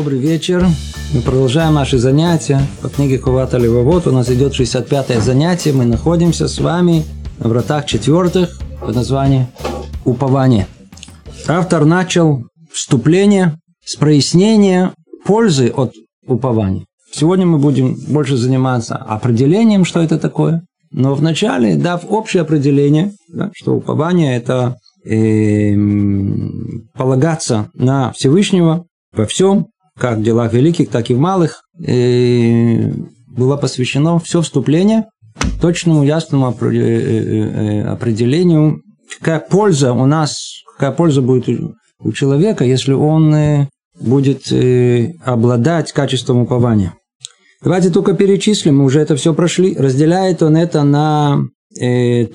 Добрый вечер. Мы продолжаем наши занятия по книге Хувата Левовод. У нас идет 65-е занятие. Мы находимся с вами на вратах четвертых под названием «Упование». Автор начал вступление с прояснения пользы от упования. Сегодня мы будем больше заниматься определением, что это такое. Но вначале, дав общее определение, да, что упование – это э, полагаться на Всевышнего во всем, как в делах великих, так и в малых, э, было посвящено все вступление точному, ясному э, э, определению, какая польза у нас, какая польза будет у человека, если он будет обладать качеством упования. Давайте только перечислим, мы уже это все прошли. Разделяет он это на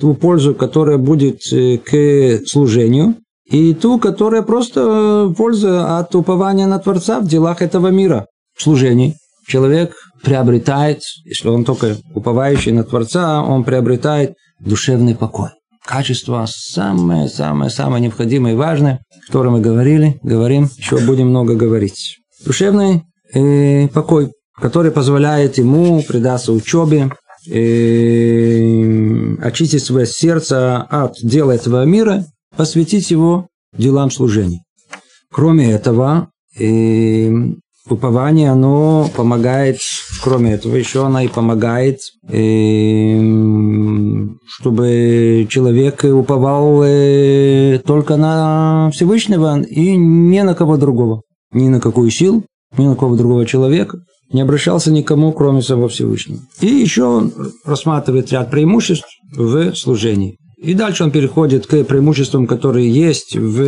ту пользу, которая будет к служению, и ту, которая просто польза от упования на Творца в делах этого мира, в служении. Человек приобретает, если он только уповающий на Творца, он приобретает душевный покой. Качество самое-самое-самое необходимое и важное, о котором мы говорили, говорим, еще будем много говорить. Душевный э, покой, который позволяет ему предаться учебе, э, очистить свое сердце от дела этого мира посвятить его делам служения. Кроме этого, и упование, оно помогает, кроме этого, еще оно и помогает, и, чтобы человек уповал э, только на Всевышнего и не на кого другого. Ни на какую силу, ни на кого другого человека. Не обращался никому, кроме самого Всевышнего. И еще он рассматривает ряд преимуществ в служении. И дальше он переходит к преимуществам, которые есть в,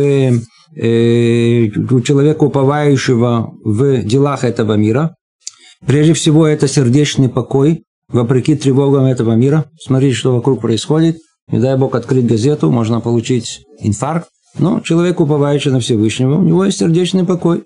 э, у человека, уповающего в делах этого мира. Прежде всего, это сердечный покой, вопреки тревогам этого мира. Смотрите, что вокруг происходит. Не дай Бог открыть газету, можно получить инфаркт. Но человек, уповающий на Всевышнего, у него есть сердечный покой.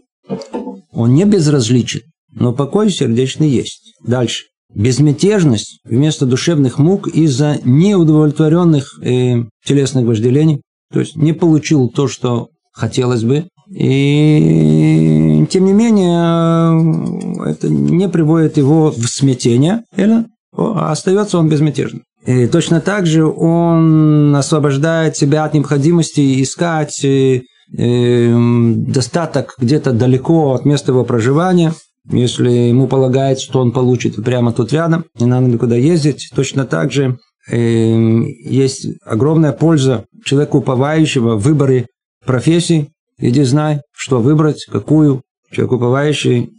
Он не безразличен, но покой сердечный есть. Дальше безмятежность вместо душевных мук из-за неудовлетворенных э, телесных вожделений, то есть не получил то, что хотелось бы, и тем не менее это не приводит его в смятение, или, а остается он безмятежным. И точно так же он освобождает себя от необходимости искать э, э, достаток где-то далеко от места его проживания – если ему полагается, что он получит прямо тут рядом, не надо никуда ездить, точно так же э, есть огромная польза человеку уповающего в выборе профессии. Иди знай, что выбрать, какую. Человек уповающий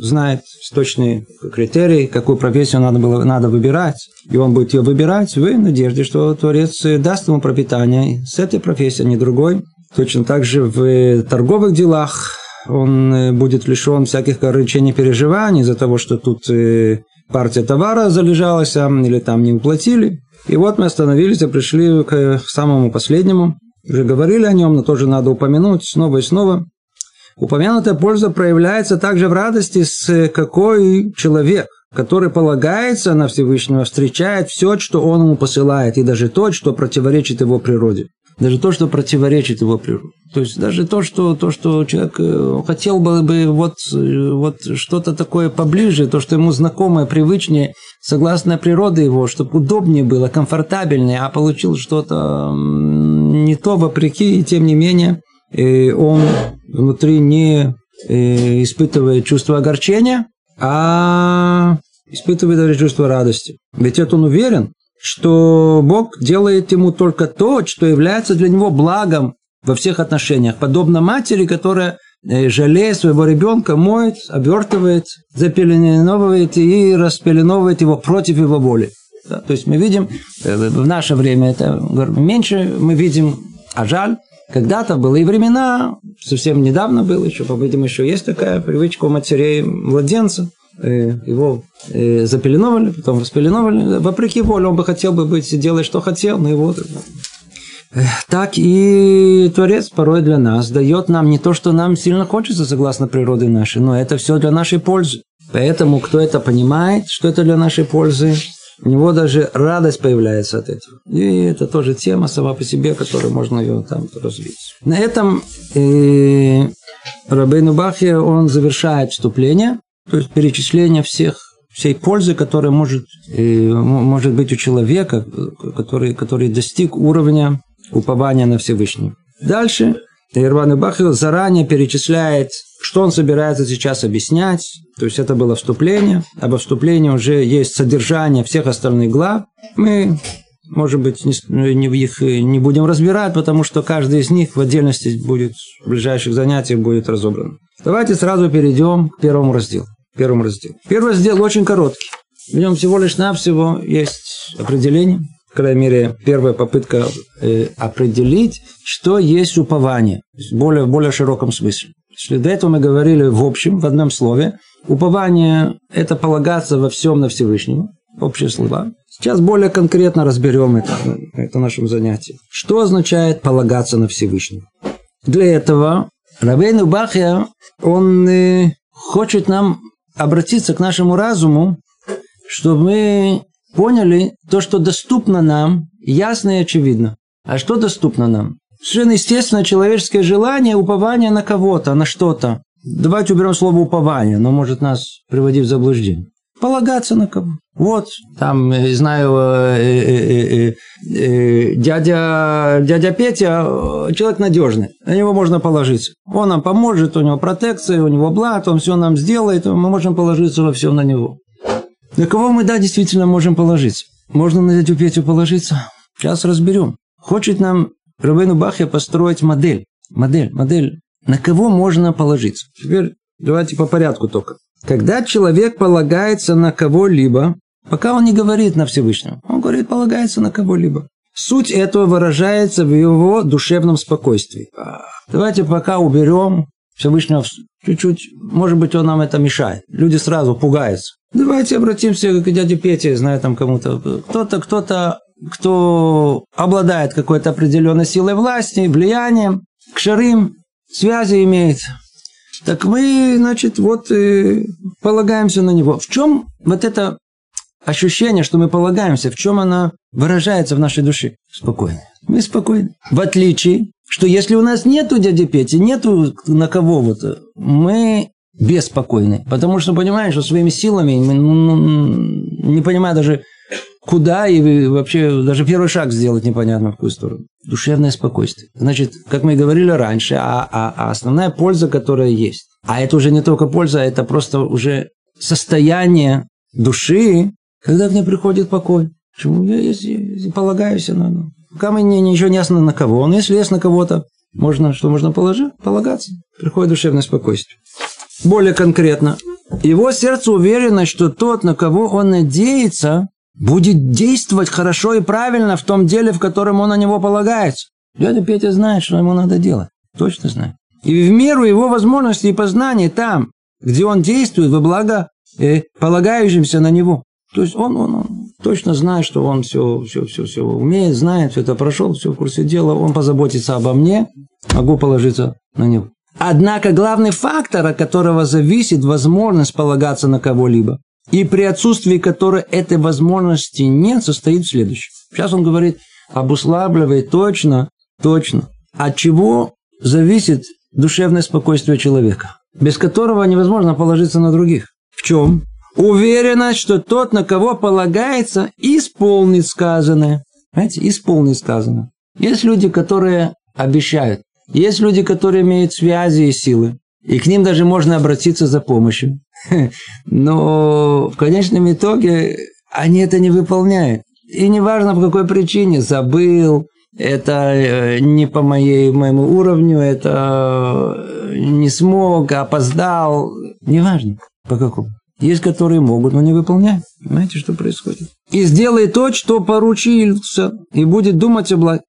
знает точные критерии, какую профессию надо, было, надо выбирать, и он будет ее выбирать в надежде, что Творец даст ему пропитание с этой профессией, а не другой. Точно так же в торговых делах он э, будет лишен всяких ограничений переживаний из-за того, что тут э, партия товара залежалась или там не уплатили. И вот мы остановились и пришли к самому последнему. Уже говорили о нем, но тоже надо упомянуть снова и снова. Упомянутая польза проявляется также в радости, с какой человек, который полагается на Всевышнего, встречает все, что он ему посылает, и даже то, что противоречит его природе даже то, что противоречит его природе. То есть даже то, что, то, что человек э, хотел бы, вот, э, вот что-то такое поближе, то, что ему знакомое, привычнее, согласно природе его, чтобы удобнее было, комфортабельнее, а получил что-то не то, вопреки, и тем не менее э, он внутри не испытывает чувство огорчения, а испытывает даже чувство радости. Ведь это он уверен, что Бог делает ему только то, что является для него благом во всех отношениях. Подобно матери, которая, э, жалея своего ребенка, моет, обертывает, запеленовывает и распеленовывает его против его воли. Да, то есть мы видим, э, в наше время это меньше мы видим, а жаль, когда-то были и времена, совсем недавно было еще, по-видимому, еще есть такая привычка у матерей младенца, его э, запеленовали, потом распеленовали. Вопреки воле он бы хотел бы быть, делать, что хотел, но его... Э, так и Творец порой для нас дает нам не то, что нам сильно хочется, согласно природе нашей, но это все для нашей пользы. Поэтому, кто это понимает, что это для нашей пользы, у него даже радость появляется от этого. И это тоже тема сама по себе, которую можно ее там развить. На этом э, Рабейну Бахья, он завершает вступление, то есть перечисление всех всей пользы, которая может, э, может быть у человека, который, который достиг уровня упования на Всевышнего. Дальше Ирван Бахил заранее перечисляет, что он собирается сейчас объяснять. То есть это было вступление. Обо вступлении уже есть содержание всех остальных глав. Мы, может быть, не, их не будем разбирать, потому что каждый из них в отдельности будет в ближайших занятиях будет разобран. Давайте сразу перейдем к первому разделу. Первому разделу. Первый раздел очень короткий. В нем всего лишь навсего есть определение – крайней мере, первая попытка э, определить, что есть упование, более, в более широком смысле. Если до этого мы говорили в общем, в одном слове, упование – это полагаться во всем на Всевышнего, общие слова. Сейчас более конкретно разберем это, это нашем занятии. Что означает полагаться на Всевышнего? Для этого Рабейну Бахья, он э, хочет нам обратиться к нашему разуму, чтобы мы поняли то, что доступно нам, ясно и очевидно. А что доступно нам? Совершенно естественно человеческое желание, упование на кого-то, на что-то. Давайте уберем слово упование, оно может нас приводить в заблуждение. Полагаться на кого? Вот, там, э, знаю, э, э, э, э, дядя, дядя Петя, человек надежный, на него можно положиться. Он нам поможет, у него протекция, у него блат, он все нам сделает, мы можем положиться во всем на него. На кого мы, да, действительно можем положиться? Можно на дядю Петю положиться? Сейчас разберем. Хочет нам Рабейну Бахья построить модель. Модель, модель. На кого можно положиться? Теперь давайте по порядку только. Когда человек полагается на кого-либо, пока он не говорит на Всевышнего, он говорит, полагается на кого-либо. Суть этого выражается в его душевном спокойствии. Давайте пока уберем Всевышнего чуть-чуть, может быть, он нам это мешает. Люди сразу пугаются. Давайте обратимся к дяде Пете, знаю там кому-то. Кто-то, кто-то, кто обладает какой-то определенной силой власти, влиянием, к шарим, связи имеет. Так мы, значит, вот полагаемся на него. В чем вот это ощущение, что мы полагаемся, в чем оно выражается в нашей душе? Спокойно. Мы спокойны. В отличие, что если у нас нету дяди Пети, нету на кого вот, мы беспокойны. Потому что, понимаешь, что своими силами, мы, ну, ну, не понимая даже, куда и вообще даже первый шаг сделать непонятно в какую сторону. Душевное спокойствие. Значит, как мы и говорили раньше, а, а, а основная польза, которая есть. А это уже не только польза, это просто уже состояние души, когда к ней приходит покой. Почему я если, если полагаюсь на... Ну, пока мы не, ничего не ясно на кого. Но если есть на кого-то, можно, что можно положить? Полагаться. Приходит душевное спокойствие. Более конкретно, его сердце уверено, что тот, на кого он надеется, будет действовать хорошо и правильно в том деле, в котором он на него полагается. Дядя Петя знает, что ему надо делать. Точно знает. И в меру его возможностей и познаний там, где он действует во благо э, полагающимся на него. То есть он, он, он точно знает, что он все, все, все, все умеет, знает, все это прошел, все в курсе дела, он позаботится обо мне, могу положиться на него. Однако главный фактор, от которого зависит возможность полагаться на кого-либо, и при отсутствии которой этой возможности нет, состоит в следующем. Сейчас он говорит, обуславливает точно, точно, от чего зависит душевное спокойствие человека, без которого невозможно положиться на других. В чем? Уверенность, что тот, на кого полагается, исполнит сказанное. Знаете, исполнит сказанное. Есть люди, которые обещают, есть люди, которые имеют связи и силы, и к ним даже можно обратиться за помощью. Но в конечном итоге они это не выполняют. И неважно по какой причине, забыл, это э, не по моей, моему уровню, это э, не смог, опоздал, неважно по какому. Есть, которые могут, но не выполняют. Понимаете, что происходит? И сделай то, что поручился, и будет думать о благе.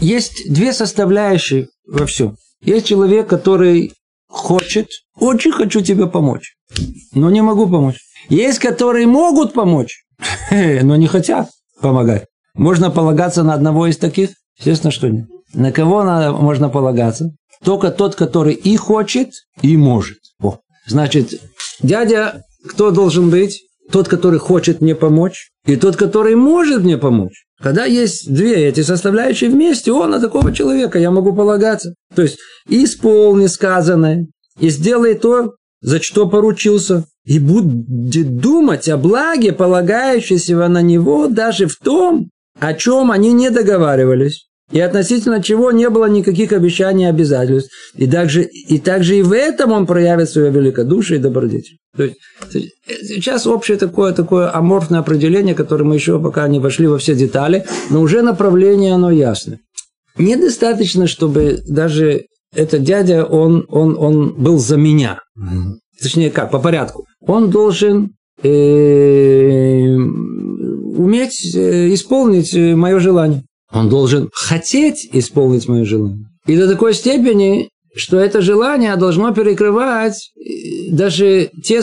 Есть две составляющие во всем. Есть человек, который хочет, очень хочу тебе помочь, но не могу помочь. Есть, которые могут помочь, но не хотят помогать. Можно полагаться на одного из таких? Естественно, что нет. На кого надо, можно полагаться? Только тот, который и хочет, и может. О. Значит, дядя кто должен быть? Тот, который хочет мне помочь, и тот, который может мне помочь. Когда есть две эти составляющие вместе, он на такого человека, я могу полагаться. То есть, исполни сказанное, и сделай то, за что поручился, и будет думать о благе, полагающейся на него даже в том, о чем они не договаривались, и относительно чего не было никаких обещаний и обязательств. И также, и также и в этом он проявит свое великодушие и добродетель. То есть, сейчас общее такое, такое аморфное определение, которое мы еще пока не вошли во все детали, но уже направление оно ясно. Недостаточно, чтобы даже этот дядя, он, он, он был за меня. Точнее, как, по порядку. Он должен э, уметь э, исполнить э, мое желание. Он должен хотеть исполнить мое желание. И до такой степени, что это желание должно перекрывать э, даже те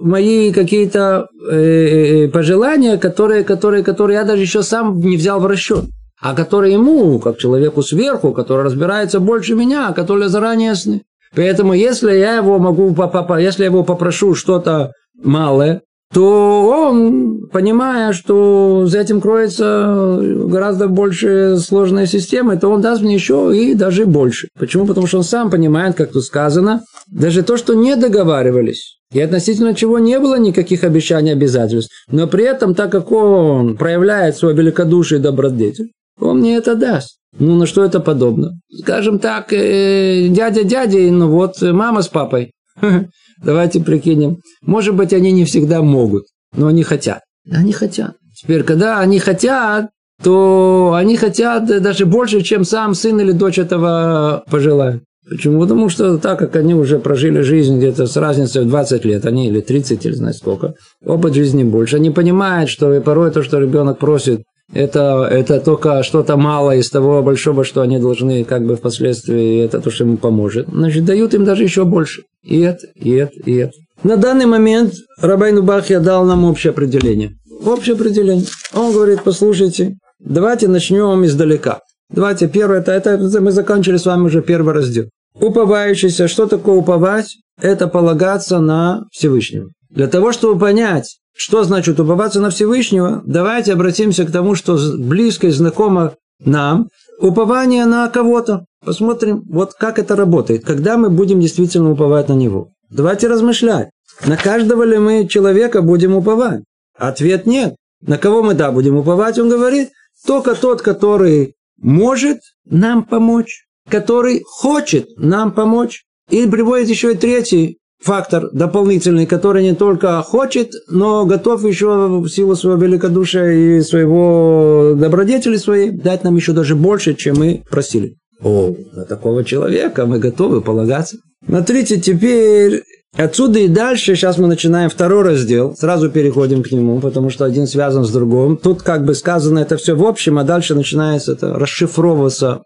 мои какие-то э, пожелания, которые, которые, которые я даже еще сам не взял в расчет. А которые ему, как человеку сверху, который разбирается больше меня, которые заранее ясны. Поэтому, если я его могу, если я его попрошу что-то малое, то он, понимая, что за этим кроется гораздо больше сложная система, то он даст мне еще и даже больше. Почему? Потому что он сам понимает, как тут сказано, даже то, что не договаривались, и относительно чего не было никаких обещаний обязательств, но при этом, так как он проявляет свое великодушие и добродетель, он мне это даст. Ну, на что это подобно? Скажем так, э, дядя дядей, ну вот мама с папой. Давайте прикинем. Может быть, они не всегда могут, но они хотят. Они хотят. Теперь, когда они хотят, то они хотят даже больше, чем сам сын или дочь этого пожелают. Почему? Потому что так как они уже прожили жизнь где-то с разницей в 20 лет, они или 30, или знаю сколько, опыт жизни больше, они понимают, что порой то, что ребенок просит, это, это только что-то мало из того большого, что они должны как бы впоследствии, это то, что ему поможет. Значит, дают им даже еще больше. И это, и это, и это. На данный момент Рабайну Бахья дал нам общее определение. Общее определение. Он говорит, послушайте, давайте начнем издалека. Давайте первое, это, это мы закончили с вами уже первый раздел. Уповающийся, что такое уповать? Это полагаться на Всевышнего. Для того, чтобы понять, что значит уповаться на Всевышнего? Давайте обратимся к тому, что близко и знакомо нам. Упование на кого-то. Посмотрим, вот как это работает. Когда мы будем действительно уповать на него. Давайте размышлять. На каждого ли мы человека будем уповать? Ответ нет. На кого мы, да, будем уповать, он говорит. Только тот, который может нам помочь, который хочет нам помочь. И приводит еще и третий фактор дополнительный, который не только хочет, но готов еще в силу своего великодушия и своего добродетели своей дать нам еще даже больше, чем мы просили. О, на такого человека мы готовы полагаться. Смотрите, теперь отсюда и дальше, сейчас мы начинаем второй раздел, сразу переходим к нему, потому что один связан с другим. Тут как бы сказано это все в общем, а дальше начинается это расшифровываться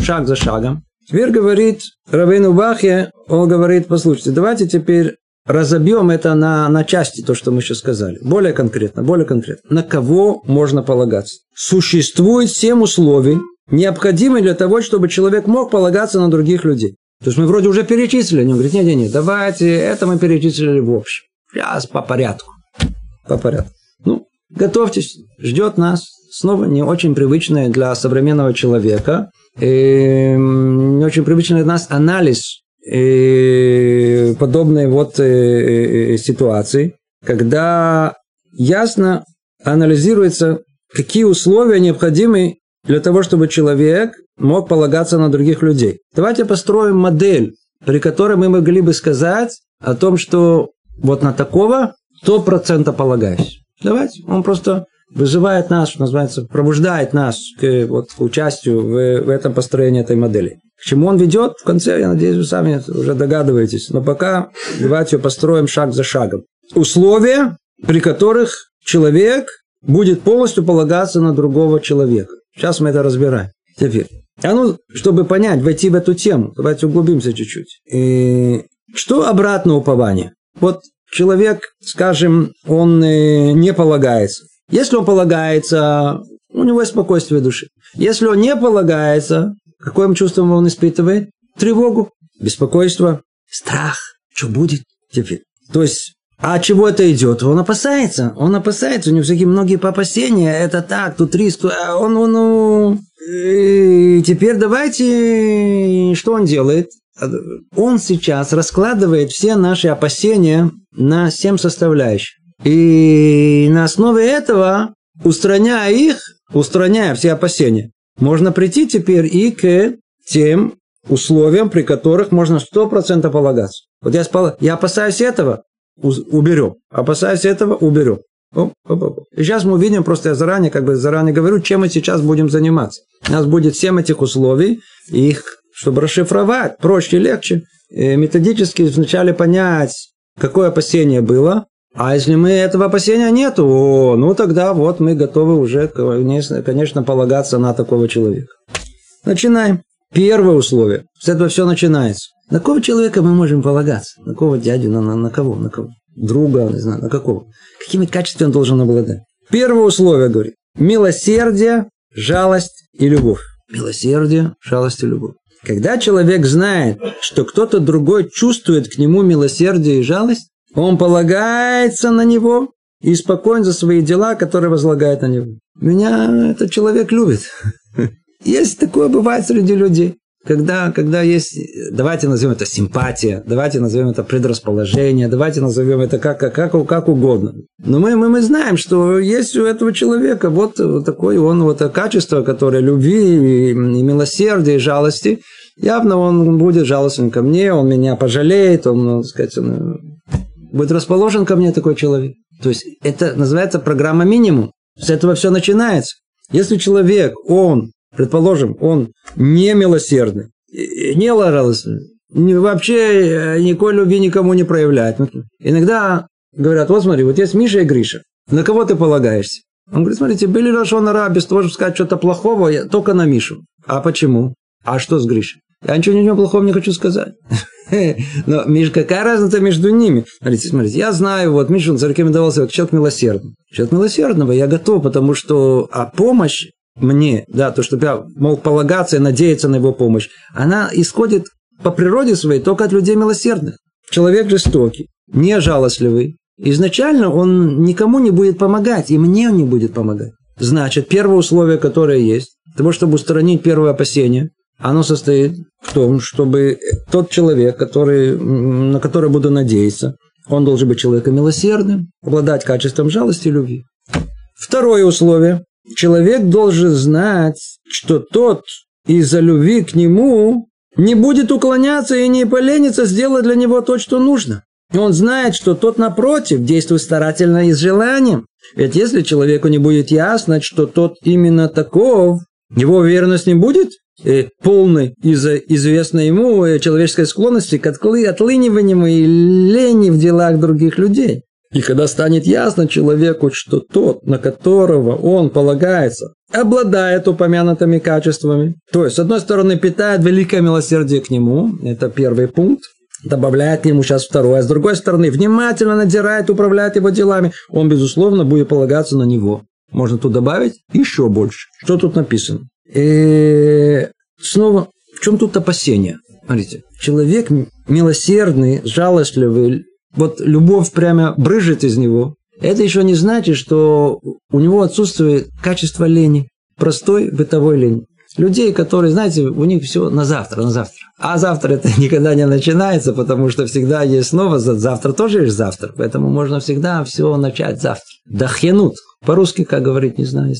шаг за шагом. Теперь говорит Равейну Бахе, он говорит, послушайте, давайте теперь разобьем это на, на части, то, что мы сейчас сказали. Более конкретно, более конкретно. На кого можно полагаться? Существует семь условий, необходимые для того, чтобы человек мог полагаться на других людей. То есть мы вроде уже перечислили, они говорят, нет, нет, нет, давайте, это мы перечислили в общем. Сейчас по порядку. По порядку. Ну, готовьтесь, ждет нас снова не очень привычное для современного человека, э, очень привычный для нас анализ э, подобной вот э, ситуации, когда ясно анализируется, какие условия необходимы для того, чтобы человек мог полагаться на других людей. Давайте построим модель, при которой мы могли бы сказать о том, что вот на такого 100% полагаюсь. Давайте, он просто вызывает нас, что называется, пробуждает нас к, вот, к участию в, в этом построении этой модели. К чему он ведет, в конце, я надеюсь, вы сами уже догадываетесь. Но пока давайте построим шаг за шагом. Условия, при которых человек будет полностью полагаться на другого человека. Сейчас мы это разбираем. Теперь. А ну, чтобы понять, войти в эту тему, давайте углубимся чуть-чуть. И что обратно упование? Вот человек, скажем, он э, не полагается. Если он полагается, у него есть спокойствие души. Если он не полагается, какое чувство он испытывает? Тревогу, беспокойство, страх. Что будет теперь? То есть, а от чего это идет? Он опасается. Он опасается. У него всякие многие опасения. Это так, тут риск. А он, он, ну... И теперь давайте... Что он делает? он сейчас раскладывает все наши опасения на семь составляющих. И на основе этого, устраняя их, устраняя все опасения, можно прийти теперь и к тем условиям, при которых можно 100% полагаться. Вот я, спал, я опасаюсь этого, уберем. Опасаюсь этого, уберем. И сейчас мы увидим, просто я заранее, как бы заранее говорю, чем мы сейчас будем заниматься. У нас будет 7 этих условий, их, чтобы расшифровать, проще легче, и методически вначале понять, какое опасение было, а если мы этого опасения нет, о, ну тогда вот мы готовы уже, конечно, полагаться на такого человека. Начинаем. Первое условие. С этого все начинается. На какого человека мы можем полагаться? На какого дядю? На, на, на кого? На кого? Друга, не знаю, на какого? Какими качествами он должен обладать? Первое условие, говорит. Милосердие, жалость и любовь. Милосердие, жалость и любовь. Когда человек знает, что кто-то другой чувствует к нему милосердие и жалость, он полагается на него и спокоен за свои дела, которые возлагает на него. Меня этот человек любит. Есть такое бывает среди людей. Когда, когда есть, давайте назовем это симпатия, давайте назовем это предрасположение, давайте назовем это как, как, как, как угодно. Но мы, мы, мы знаем, что есть у этого человека вот, вот такое он, вот качество, которое любви и, и милосердия, и жалости. Явно он будет жалостен ко мне, он меня пожалеет, он, так сказать, будет расположен ко мне такой человек. То есть это называется программа минимум. С этого все начинается. Если человек, он предположим, он не милосердный, не жалостный, вообще э, никакой любви никому не проявляет. Иногда говорят, вот смотри, вот есть Миша и Гриша, на кого ты полагаешься? Он говорит, смотрите, были Рашона без того, чтобы сказать что-то плохого, я только на Мишу. А почему? А что с Гришей? Я ничего, ничего плохого не хочу сказать. Но какая разница между ними? Смотрите, смотрите, я знаю, вот Миша, он зарекомендовался как человек милосердный. Человек милосердного я готов, потому что а помощь мне, да, то, чтобы я мог полагаться и надеяться на его помощь, она исходит по природе своей только от людей милосердных. Человек жестокий, не жалостливый. Изначально он никому не будет помогать, и мне он не будет помогать. Значит, первое условие, которое есть, для того, чтобы устранить первое опасение, оно состоит в том, чтобы тот человек, который, на который буду надеяться, он должен быть человеком милосердным, обладать качеством жалости и любви. Второе условие человек должен знать, что тот из-за любви к нему не будет уклоняться и не поленится сделать для него то, что нужно. Он знает, что тот, напротив, действует старательно и с желанием. Ведь если человеку не будет ясно, что тот именно таков, его верность не будет э, полной из-за известной ему э, человеческой склонности к отлыниванию и лени в делах других людей. И когда станет ясно человеку, что тот, на которого он полагается, обладает упомянутыми качествами, то есть, с одной стороны, питает великое милосердие к нему, это первый пункт, добавляет к нему сейчас второе, а с другой стороны, внимательно надирает, управляет его делами, он, безусловно, будет полагаться на него. Можно тут добавить еще больше. Что тут написано? И снова, в чем тут опасение? Смотрите, человек милосердный, жалостливый, вот любовь прямо брыжет из него, это еще не значит, что у него отсутствует качество лени, простой бытовой лени. Людей, которые, знаете, у них все на завтра, на завтра. А завтра это никогда не начинается, потому что всегда есть снова завтра тоже есть завтра. Поэтому можно всегда все начать завтра. Дахьянут. По-русски, как говорить, не знаю,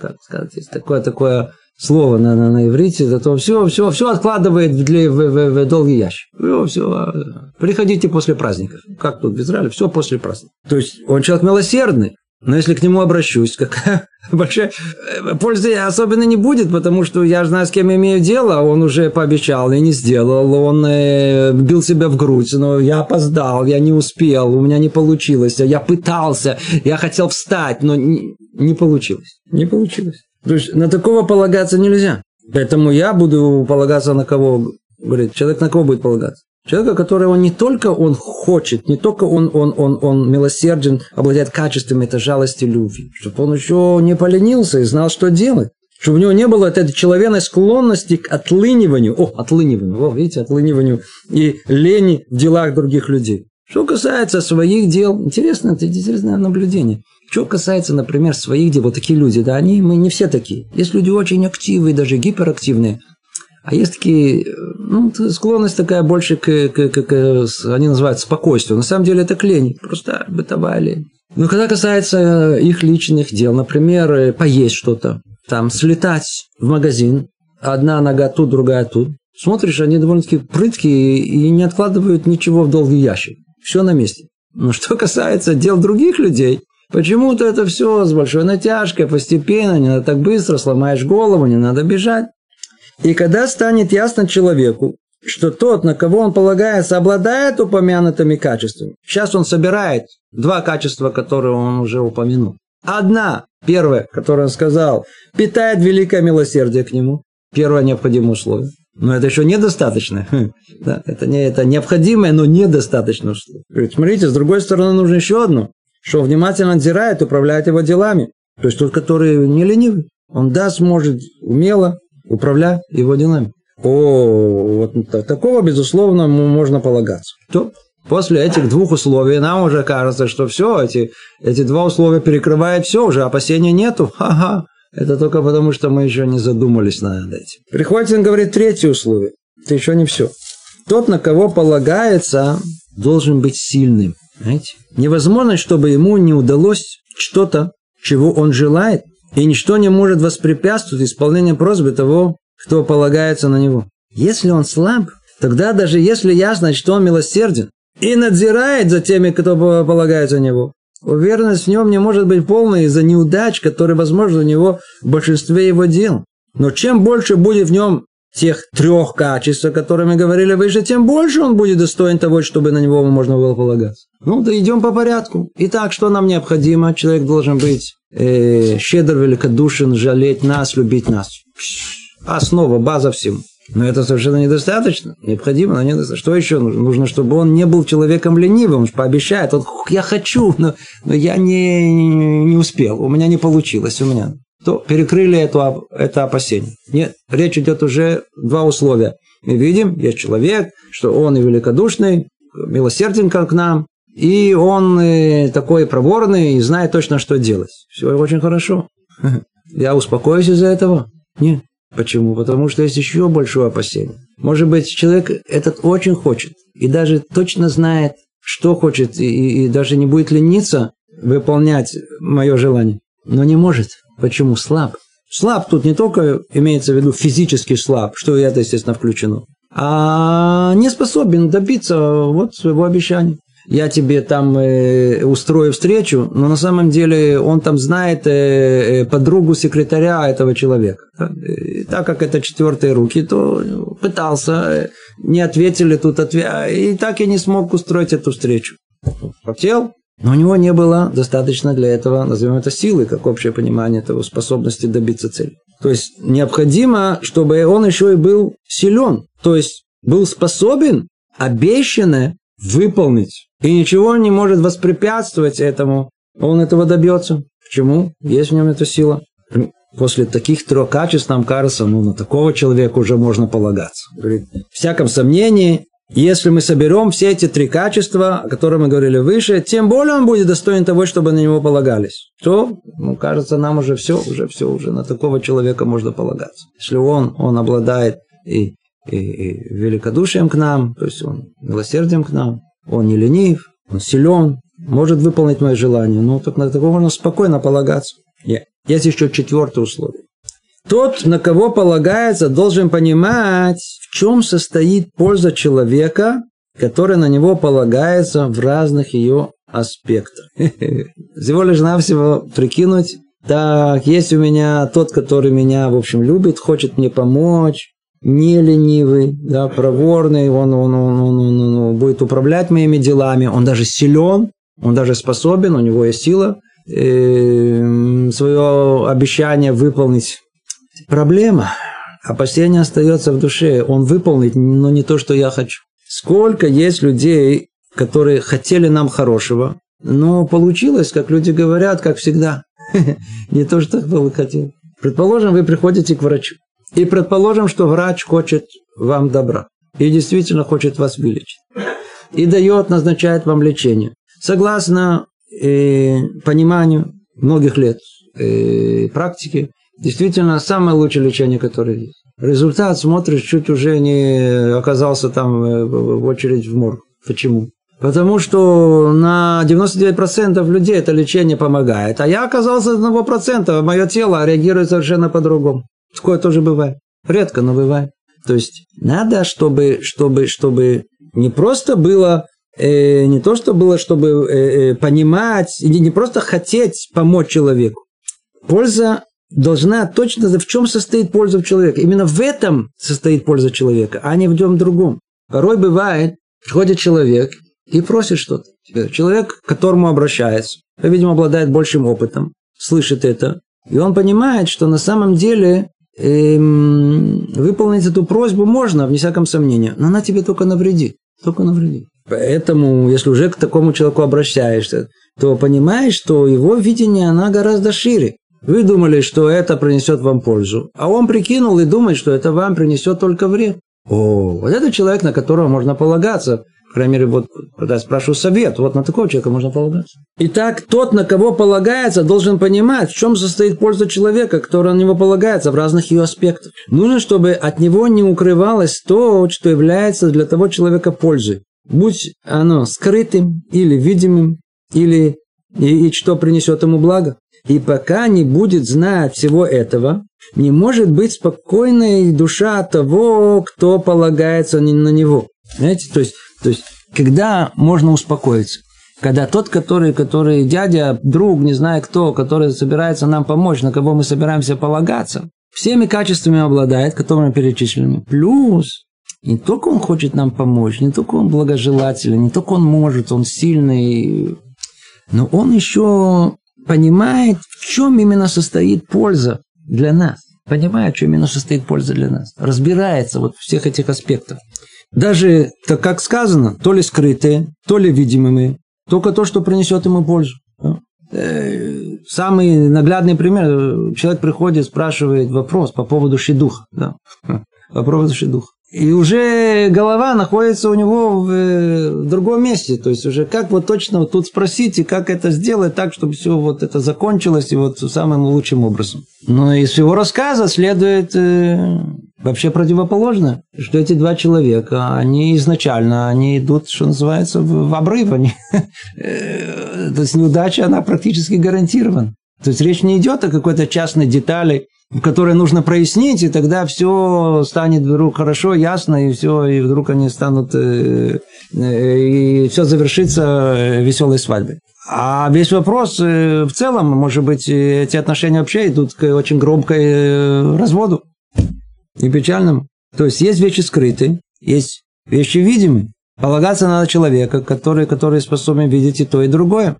как сказать, есть такое, такое слово на, на, на иврите, зато все, все, все откладывает в, в, в, в долгий ящик. Все, все, приходите после праздников. Как тут в Израиле? Все после праздника. То есть он человек милосердный, но если к нему обращусь, какая большая э, пользы особенно не будет, потому что я знаю, с кем имею дело, он уже пообещал и не сделал, он э, бил себя в грудь, но я опоздал, я не успел, у меня не получилось, я пытался, я хотел встать, но не, не получилось, не получилось. То есть на такого полагаться нельзя. Поэтому я буду полагаться на кого? Говорит, человек на кого будет полагаться? Человека, которого не только он хочет, не только он, он, он, он милосерден, обладает качествами этой жалости и любви, чтобы он еще не поленился и знал, что делать. Чтобы у него не было этой человеческой склонности к отлыниванию. О, отлыниванию. О, видите, отлыниванию и лени в делах других людей. Что касается своих дел, интересно, это интересное наблюдение. Что касается, например, своих дел, вот такие люди, да, они, мы не все такие. Есть люди очень активные, даже гиперактивные. А есть такие, ну, склонность такая больше к, к, к, к они называют спокойствию. На самом деле это к лени, просто бытовая лень. Но когда касается их личных дел, например, поесть что-то, там слетать в магазин, одна нога тут, другая тут, смотришь, они довольно-таки прыткие и не откладывают ничего в долгий ящик. Все на месте. Но что касается дел других людей, почему-то это все с большой натяжкой, постепенно, не надо так быстро, сломаешь голову, не надо бежать. И когда станет ясно человеку, что тот, на кого он полагается, обладает упомянутыми качествами. Сейчас он собирает два качества, которые он уже упомянул. Одна, первое, которое он сказал, питает великое милосердие к нему. Первое необходимое условие. Но это еще недостаточно. Да, это, не, это необходимое, но недостаточно. Говорит, смотрите, с другой стороны нужно еще одно, что внимательно надзирает, управляет его делами. То есть тот, который не ленивый, он да, сможет умело управлять его делами. О, вот такого, безусловно, можно полагаться. То после этих двух условий нам уже кажется, что все, эти, эти два условия перекрывают все, уже опасения нету. Ха-ха. Это только потому, что мы еще не задумались над этим. Приходит, он говорит, третье условие. Это еще не все. Тот, на кого полагается, должен быть сильным. Знаете? Невозможно, чтобы ему не удалось что-то, чего он желает, и ничто не может воспрепятствовать исполнению просьбы того, кто полагается на него. Если он слаб, тогда даже если ясно, что он милосерден и надзирает за теми, кто полагается на него, Уверенность в нем не может быть полной из-за неудач, которые возможны у него в большинстве его дел. Но чем больше будет в нем тех трех качеств, о которых мы говорили выше, тем больше он будет достоин того, чтобы на него можно было полагаться. Ну, да идем по порядку. Итак, что нам необходимо? Человек должен быть э, щедр, великодушен, жалеть нас, любить нас. Основа, база всему. Но это совершенно недостаточно. Необходимо, но недостаточно. Что еще нужно? Нужно, чтобы он не был человеком ленивым. Он же пообещает. Он, я хочу, но, но я не, не успел. У меня не получилось. У меня. То перекрыли это, это опасение. Нет, речь идет уже два условия. Мы видим, есть человек, что он и великодушный, милосерден к нам, и он э, такой проворный и знает точно, что делать. Все очень хорошо. Я успокоюсь из-за этого? Нет. Почему? Потому что есть еще большое опасение. Может быть, человек этот очень хочет и даже точно знает, что хочет, и, и даже не будет лениться выполнять мое желание. Но не может. Почему? Слаб. Слаб тут не только имеется в виду физически слаб, что это, естественно, включено, а не способен добиться вот своего обещания я тебе там э, устрою встречу, но на самом деле он там знает э, э подругу секретаря этого человека. И так как это четвертые руки, то пытался, э, не ответили тут, ответ... и так и не смог устроить эту встречу. Хотел, но у него не было достаточно для этого, назовем это силы, как общее понимание этого способности добиться цели. То есть необходимо, чтобы он еще и был силен, то есть был способен обещанное выполнить. И ничего не может воспрепятствовать этому. Он этого добьется. Почему? Есть в нем эта сила. После таких трех качеств нам кажется, ну, на такого человека уже можно полагаться. Говорит, в всяком сомнении, если мы соберем все эти три качества, о которых мы говорили выше, тем более он будет достоин того, чтобы на него полагались. То, ну, кажется, нам уже все, уже все, уже на такого человека можно полагаться. Если он, он обладает и, и, и великодушием к нам, то есть он милосердием к нам, он не ленив, он силен, может выполнить мое желание. Ну, так на такого можно спокойно полагаться. Есть еще четвертое условие. Тот, на кого полагается, должен понимать, в чем состоит польза человека, который на него полагается в разных ее аспектах. Всего лишь навсего прикинуть, так, есть у меня тот, который меня, в общем, любит, хочет мне помочь, не ленивый, да, проворный, он, он, он, он, он, он будет управлять моими делами, он даже силен, он даже способен, у него есть сила э, свое обещание выполнить. Проблема. Опасение остается в душе. Он выполнит, но не то, что я хочу. Сколько есть людей, которые хотели нам хорошего, но получилось, как люди говорят, как всегда. Не то, что вы хотели. Предположим, вы приходите к врачу. И предположим, что врач хочет вам добра. И действительно хочет вас вылечить. И дает, назначает вам лечение. Согласно э, пониманию многих лет э, практики, действительно самое лучшее лечение, которое есть. Результат смотришь, чуть уже не оказался там э, в очередь в морг. Почему? Потому что на 99% людей это лечение помогает. А я оказался 1%, мое тело реагирует совершенно по-другому. Такое тоже бывает. Редко, но бывает. То есть надо, чтобы, чтобы, чтобы не просто было, э, не то, что было, чтобы э, э, понимать, не, не просто хотеть помочь человеку. Польза должна точно в чем состоит польза человека. Именно в этом состоит польза человека, а не в чем другом. Порой бывает, приходит человек и просит что-то. Человек, к которому обращается, видимо, обладает большим опытом, слышит это, и он понимает, что на самом деле эм, выполнить эту просьбу можно, вне всяком сомнении, но она тебе только навредит. Только навредит. Поэтому, если уже к такому человеку обращаешься, то понимаешь, что его видение, она гораздо шире. Вы думали, что это принесет вам пользу, а он прикинул и думает, что это вам принесет только вред. О, вот это человек, на которого можно полагаться. По крайней мере, вот когда я спрашиваю совет, вот на такого человека можно полагаться. Итак, тот, на кого полагается, должен понимать, в чем состоит польза человека, который на него полагается в разных ее аспектах. Нужно, чтобы от него не укрывалось то, что является для того человека пользой. Будь оно скрытым или видимым, или и, и что принесет ему благо. И пока не будет знать всего этого, не может быть спокойной душа того, кто полагается на него. Знаете, то есть, то есть когда можно успокоиться? Когда тот, который, который дядя, друг, не знаю кто, который собирается нам помочь, на кого мы собираемся полагаться, всеми качествами обладает, которые мы перечислили. Плюс не только он хочет нам помочь, не только он благожелателен, не только он может, он сильный, но он еще понимает, в чем именно состоит польза для нас. Понимает, в чем именно состоит польза для нас. Разбирается вот в всех этих аспектах. Даже, так как сказано, то ли скрытые, то ли видимыми, только то, что принесет ему пользу. Э, самый наглядный пример. Человек приходит, спрашивает вопрос по поводу шедуха. Да, по поводу шедуха. И уже голова находится у него в, э, в другом месте. То есть уже как вот точно вот тут спросить и как это сделать так, чтобы все вот это закончилось и вот самым лучшим образом. Но из его рассказа следует э, вообще противоположно, что эти два человека, они изначально, они идут, что называется, в, в обрыв. Они, э, то есть неудача, она практически гарантирована. То есть речь не идет о какой-то частной детали, которые нужно прояснить, и тогда все станет вдруг хорошо, ясно, и все, и вдруг они станут, э, э, и все завершится э, веселой свадьбой. А весь вопрос в целом, может быть, эти отношения вообще идут к очень громкой разводу и печальному. То есть есть вещи скрытые, есть вещи видимые. Полагаться надо человека, который, который способен видеть и то, и другое.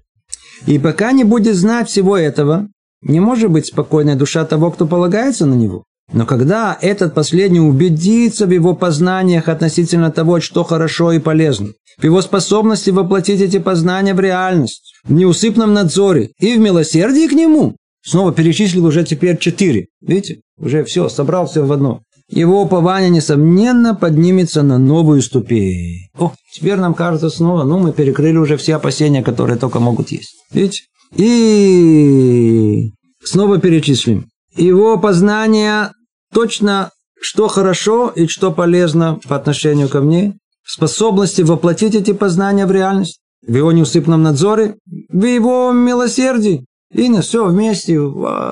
И пока не будет знать всего этого, не может быть спокойная душа того, кто полагается на него. Но когда этот последний убедится в его познаниях относительно того, что хорошо и полезно, в его способности воплотить эти познания в реальность, в неусыпном надзоре и в милосердии к нему, снова перечислил уже теперь четыре. Видите? Уже все, собрал все в одно. Его упование, несомненно, поднимется на новую ступень. О, теперь нам кажется снова, ну, мы перекрыли уже все опасения, которые только могут есть. Видите? И снова перечислим. Его познание точно, что хорошо и что полезно по отношению ко мне, способности воплотить эти познания в реальность, в его неусыпном надзоре, в его милосердии. И на все вместе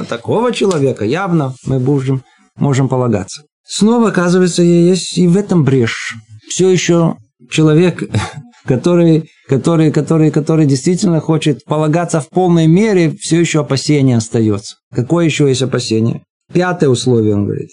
такого человека явно мы будем, можем полагаться. Снова, оказывается, есть и в этом брешь. Все еще человек который, который, который, который действительно хочет полагаться в полной мере, все еще опасение остается. Какое еще есть опасение? Пятое условие, он говорит.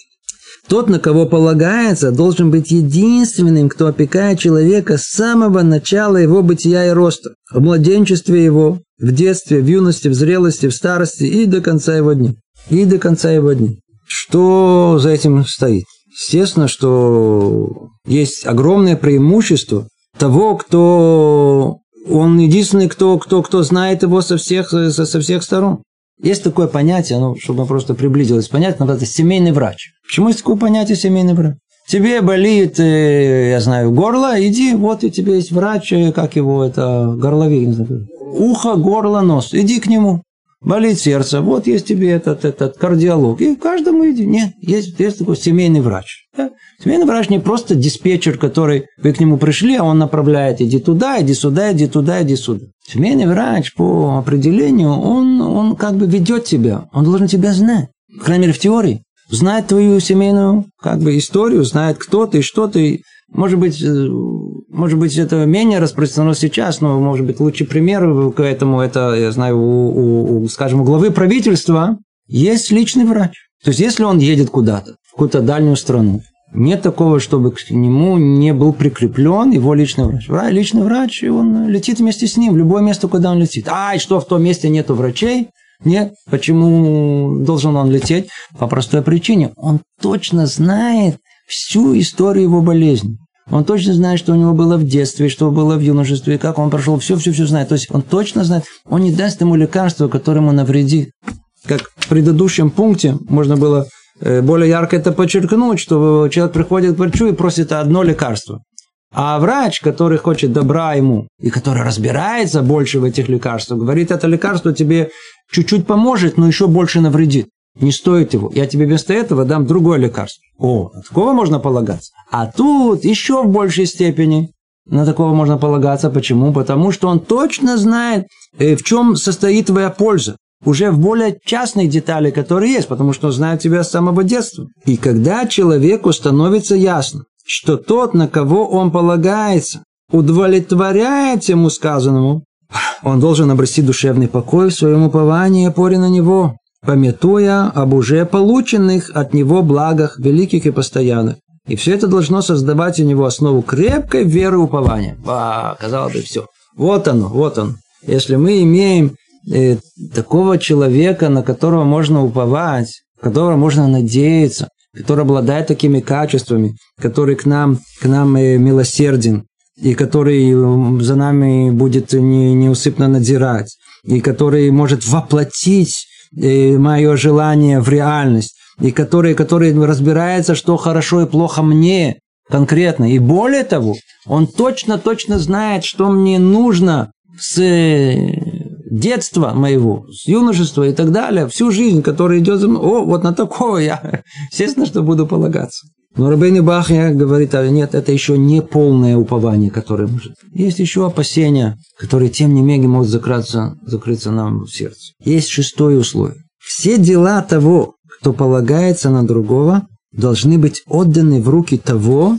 Тот, на кого полагается, должен быть единственным, кто опекает человека с самого начала его бытия и роста, в младенчестве его, в детстве, в юности, в зрелости, в старости и до конца его дней. И до конца его дней. Что за этим стоит? Естественно, что есть огромное преимущество того, кто он единственный, кто, кто, кто знает его со всех, со, со всех сторон. Есть такое понятие, ну, чтобы просто приблизилось понятие, это семейный врач. Почему есть такое понятие семейный врач? Тебе болит, э, я знаю, горло, иди, вот и тебе есть врач, э, как его, это горловик, не знаю, ухо, горло, нос, иди к нему. Болит сердце, вот есть тебе этот, этот кардиолог. И каждому иди. Нет, есть, есть такой семейный врач. Да? Семейный врач не просто диспетчер, который вы к нему пришли, а он направляет, иди туда, иди сюда, иди туда, иди сюда. Семейный врач по определению, он, он как бы ведет тебя, он должен тебя знать. По крайней мере, в теории. Знает твою семейную как бы историю, знает, кто ты, что ты. Может быть, э, может быть, это менее распространено сейчас, но, может быть, лучший пример к этому, это, я знаю, у, у, у скажем, у главы правительства есть личный врач. То есть, если он едет куда-то, в какую-то дальнюю страну, нет такого, чтобы к нему не был прикреплен его личный врач. Личный врач, он летит вместе с ним в любое место, куда он летит. А, и что, в том месте нету врачей? Нет. Почему должен он лететь? По простой причине. Он точно знает всю историю его болезни. Он точно знает, что у него было в детстве, что было в юношестве, как он прошел, все-все-все знает. То есть он точно знает, он не даст ему лекарство, которое ему навредит. Как в предыдущем пункте можно было э, более ярко это подчеркнуть, что человек приходит к врачу и просит одно лекарство. А врач, который хочет добра ему и который разбирается больше в этих лекарствах, говорит, это лекарство тебе чуть-чуть поможет, но еще больше навредит. Не стоит его. Я тебе вместо этого дам другое лекарство. О, на такого можно полагаться. А тут еще в большей степени на такого можно полагаться. Почему? Потому что он точно знает, э, в чем состоит твоя польза. Уже в более частных деталях, которые есть, потому что он знает тебя с самого детства. И когда человеку становится ясно, что тот, на кого он полагается, удовлетворяет ему сказанному, он должен обрести душевный покой в своем уповании и опоре на него пометуя об уже полученных от него благах, великих и постоянных. И все это должно создавать у него основу крепкой веры и упования. А, казалось бы, все. Вот оно, вот он. Если мы имеем э, такого человека, на которого можно уповать, которого можно надеяться, который обладает такими качествами, который к нам, к нам э, милосерден, и который за нами будет не, неусыпно надзирать, и который может воплотить мое желание в реальность, и который, который разбирается, что хорошо и плохо мне конкретно. И более того, он точно-точно знает, что мне нужно с э, детства моего, с юношества и так далее, всю жизнь, которая идет за мной. О, вот на такого я, естественно, что буду полагаться. Но Рабейн Бахья говорит, а нет, это еще не полное упование, которое может. Есть еще опасения, которые тем не менее могут закрыться, закрыться нам в сердце. Есть шестое условие. Все дела того, кто полагается на другого, должны быть отданы в руки того,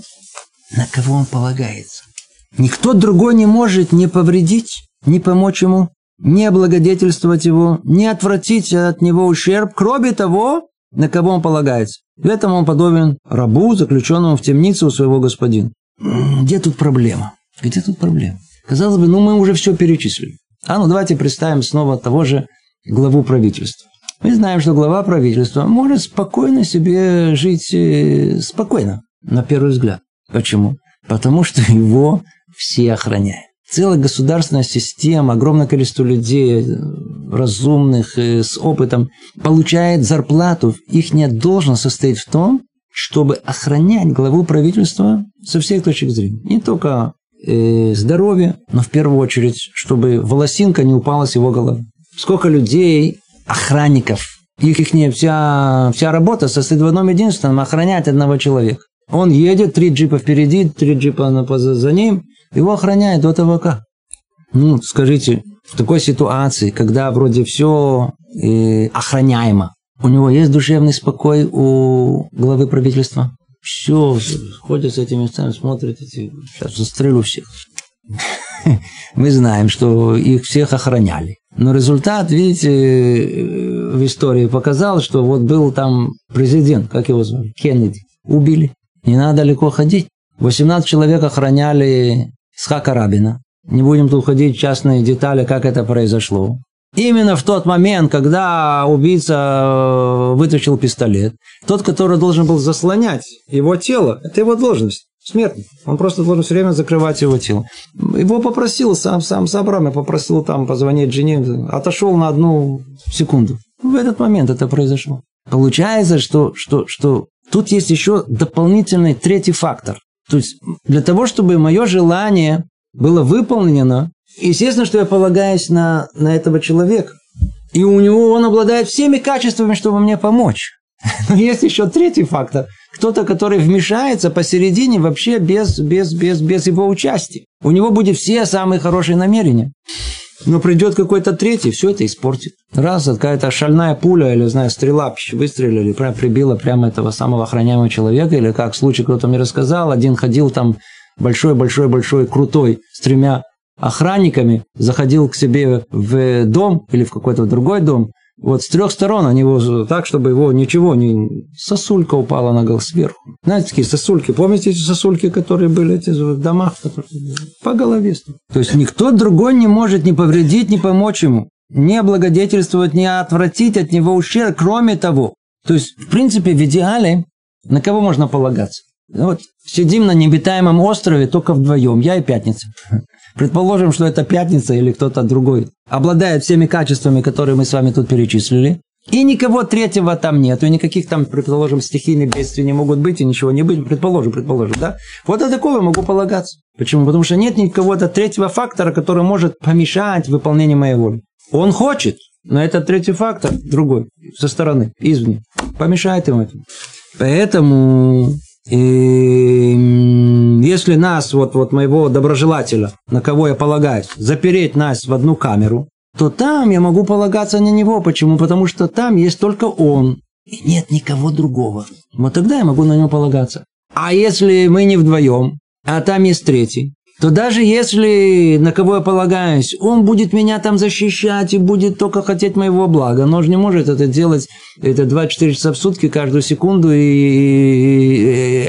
на кого он полагается. Никто другой не может не повредить, не помочь ему, не облагодетельствовать его, не отвратить от него ущерб, кроме того, на кого он полагается. В этом он подобен рабу, заключенному в темнице у своего господина. Где тут проблема? Где тут проблема? Казалось бы, ну мы уже все перечислили. А ну давайте представим снова того же главу правительства. Мы знаем, что глава правительства может спокойно себе жить, э, спокойно, на первый взгляд. Почему? Потому что его все охраняют. Целая государственная система, огромное количество людей, э, разумных, э, с опытом, получает зарплату. Их должность состоит в том, чтобы охранять главу правительства со всех точек зрения. Не только э, здоровье, но в первую очередь, чтобы волосинка не упала с его головы. Сколько людей, охранников, их, их вся, вся работа состоит в одном единственном – охранять одного человека. Он едет, три джипа впереди, три джипа за ним, его охраняет до ТВК. Ну, скажите, в такой ситуации, когда вроде все э, охраняемо, у него есть душевный спокой у главы правительства? Все, ходят с этими местами, смотрят, эти, сейчас застрелю всех. Мы знаем, что их всех охраняли. Но результат, видите, э, в истории показал, что вот был там президент, как его звали, Кеннеди. Убили. Не надо далеко ходить. 18 человек охраняли Схака Рабина. Не будем тут уходить в частные детали, как это произошло. Именно в тот момент, когда убийца э, вытащил пистолет, тот, который должен был заслонять его тело, это его должность, смертный. Он просто должен все время закрывать его тело. Его попросил, сам, сам Сабрам, попросил там позвонить жене, отошел на одну секунду. В этот момент это произошло. Получается, что, что, что тут есть еще дополнительный третий фактор. То есть для того, чтобы мое желание было выполнено, естественно, что я полагаюсь на, на этого человека. И у него он обладает всеми качествами, чтобы мне помочь. Но есть еще третий фактор. Кто-то, который вмешается посередине вообще без, без, без, без его участия. У него будет все самые хорошие намерения. Но придет какой-то третий, все это испортит. Раз какая-то шальная пуля или, знаю, стрела выстрелили, прям прибила прямо этого самого охраняемого человека, или как случай кто-то мне рассказал, один ходил там большой-большой-большой, крутой, с тремя охранниками, заходил к себе в дом или в какой-то другой дом, вот с трех сторон они его так, чтобы его ничего не... Сосулька упала на голову сверху. Знаете, такие сосульки. Помните эти сосульки, которые были эти в домах? По голове. То есть никто другой не может ни повредить, ни помочь ему. Не благодетельствовать, не отвратить от него ущерб. Кроме того, то есть, в принципе, в идеале, на кого можно полагаться? Вот сидим на необитаемом острове только вдвоем, я и пятница. Предположим, что это пятница или кто-то другой обладает всеми качествами, которые мы с вами тут перечислили. И никого третьего там нет, и никаких там, предположим, стихийных бедствий не могут быть, и ничего не быть, предположим, предположим, да? Вот о такого могу полагаться. Почему? Потому что нет никого-то третьего фактора, который может помешать выполнению моей воли. Он хочет, но этот третий фактор другой, со стороны, извне, помешает ему этому. Поэтому и если нас, вот, вот моего доброжелателя, на кого я полагаюсь, запереть нас в одну камеру, то там я могу полагаться на него. Почему? Потому что там есть только он. И нет никого другого. Вот тогда я могу на него полагаться. А если мы не вдвоем, а там есть третий, то даже если, на кого я полагаюсь, он будет меня там защищать и будет только хотеть моего блага, но он же не может это делать это 24 часа в сутки, каждую секунду, и,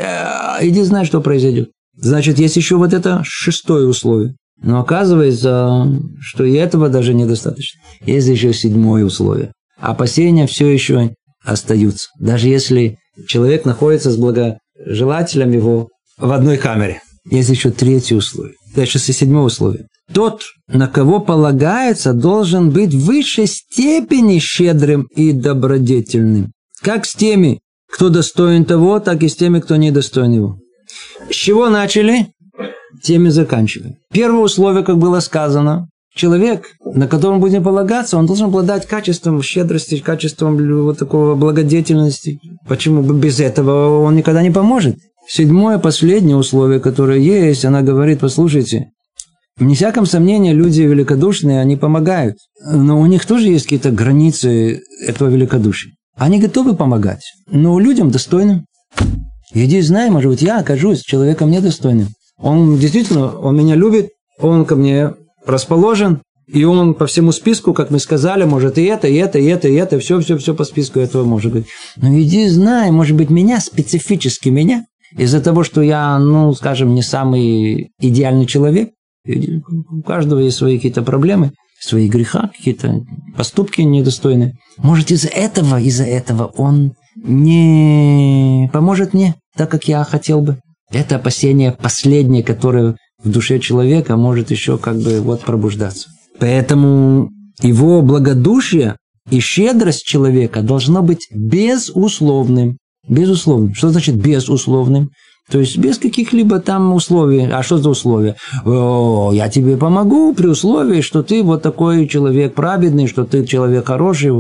иди знай, что произойдет. Значит, есть еще вот это шестое условие. Но оказывается, что и этого даже недостаточно. Есть еще седьмое условие. Опасения все еще остаются. Даже если человек находится с благожелателем его в одной камере. Есть еще третье условие. Дальше седьмое условие. Тот, на кого полагается, должен быть в высшей степени щедрым и добродетельным. Как с теми, кто достоин того, так и с теми, кто не достоин его. С чего начали? Теми заканчиваем. Первое условие, как было сказано, человек, на котором будем полагаться, он должен обладать качеством щедрости, качеством вот такого благодетельности. Почему без этого он никогда не поможет? Седьмое, последнее условие, которое есть, она говорит, послушайте, вне всяком сомнении, люди великодушные, они помогают. Но у них тоже есть какие-то границы этого великодушия. Они готовы помогать, но людям достойным. Иди знай, может быть, я окажусь человеком недостойным. Он действительно, он меня любит, он ко мне расположен, и он по всему списку, как мы сказали, может и это, и это, и это, и это, все, все, все по списку этого может быть. Но иди знай, может быть, меня, специфически меня, из-за того, что я, ну, скажем, не самый идеальный человек, у каждого есть свои какие-то проблемы, свои греха, какие-то поступки недостойные. Может, из-за этого, из-за этого он не поможет мне так, как я хотел бы. Это опасение последнее, которое в душе человека может еще как бы вот пробуждаться. Поэтому его благодушие и щедрость человека должно быть безусловным. Безусловным. Что значит безусловным? То есть без каких-либо там условий. А что за условия? О, я тебе помогу при условии, что ты вот такой человек праведный, что ты человек хороший.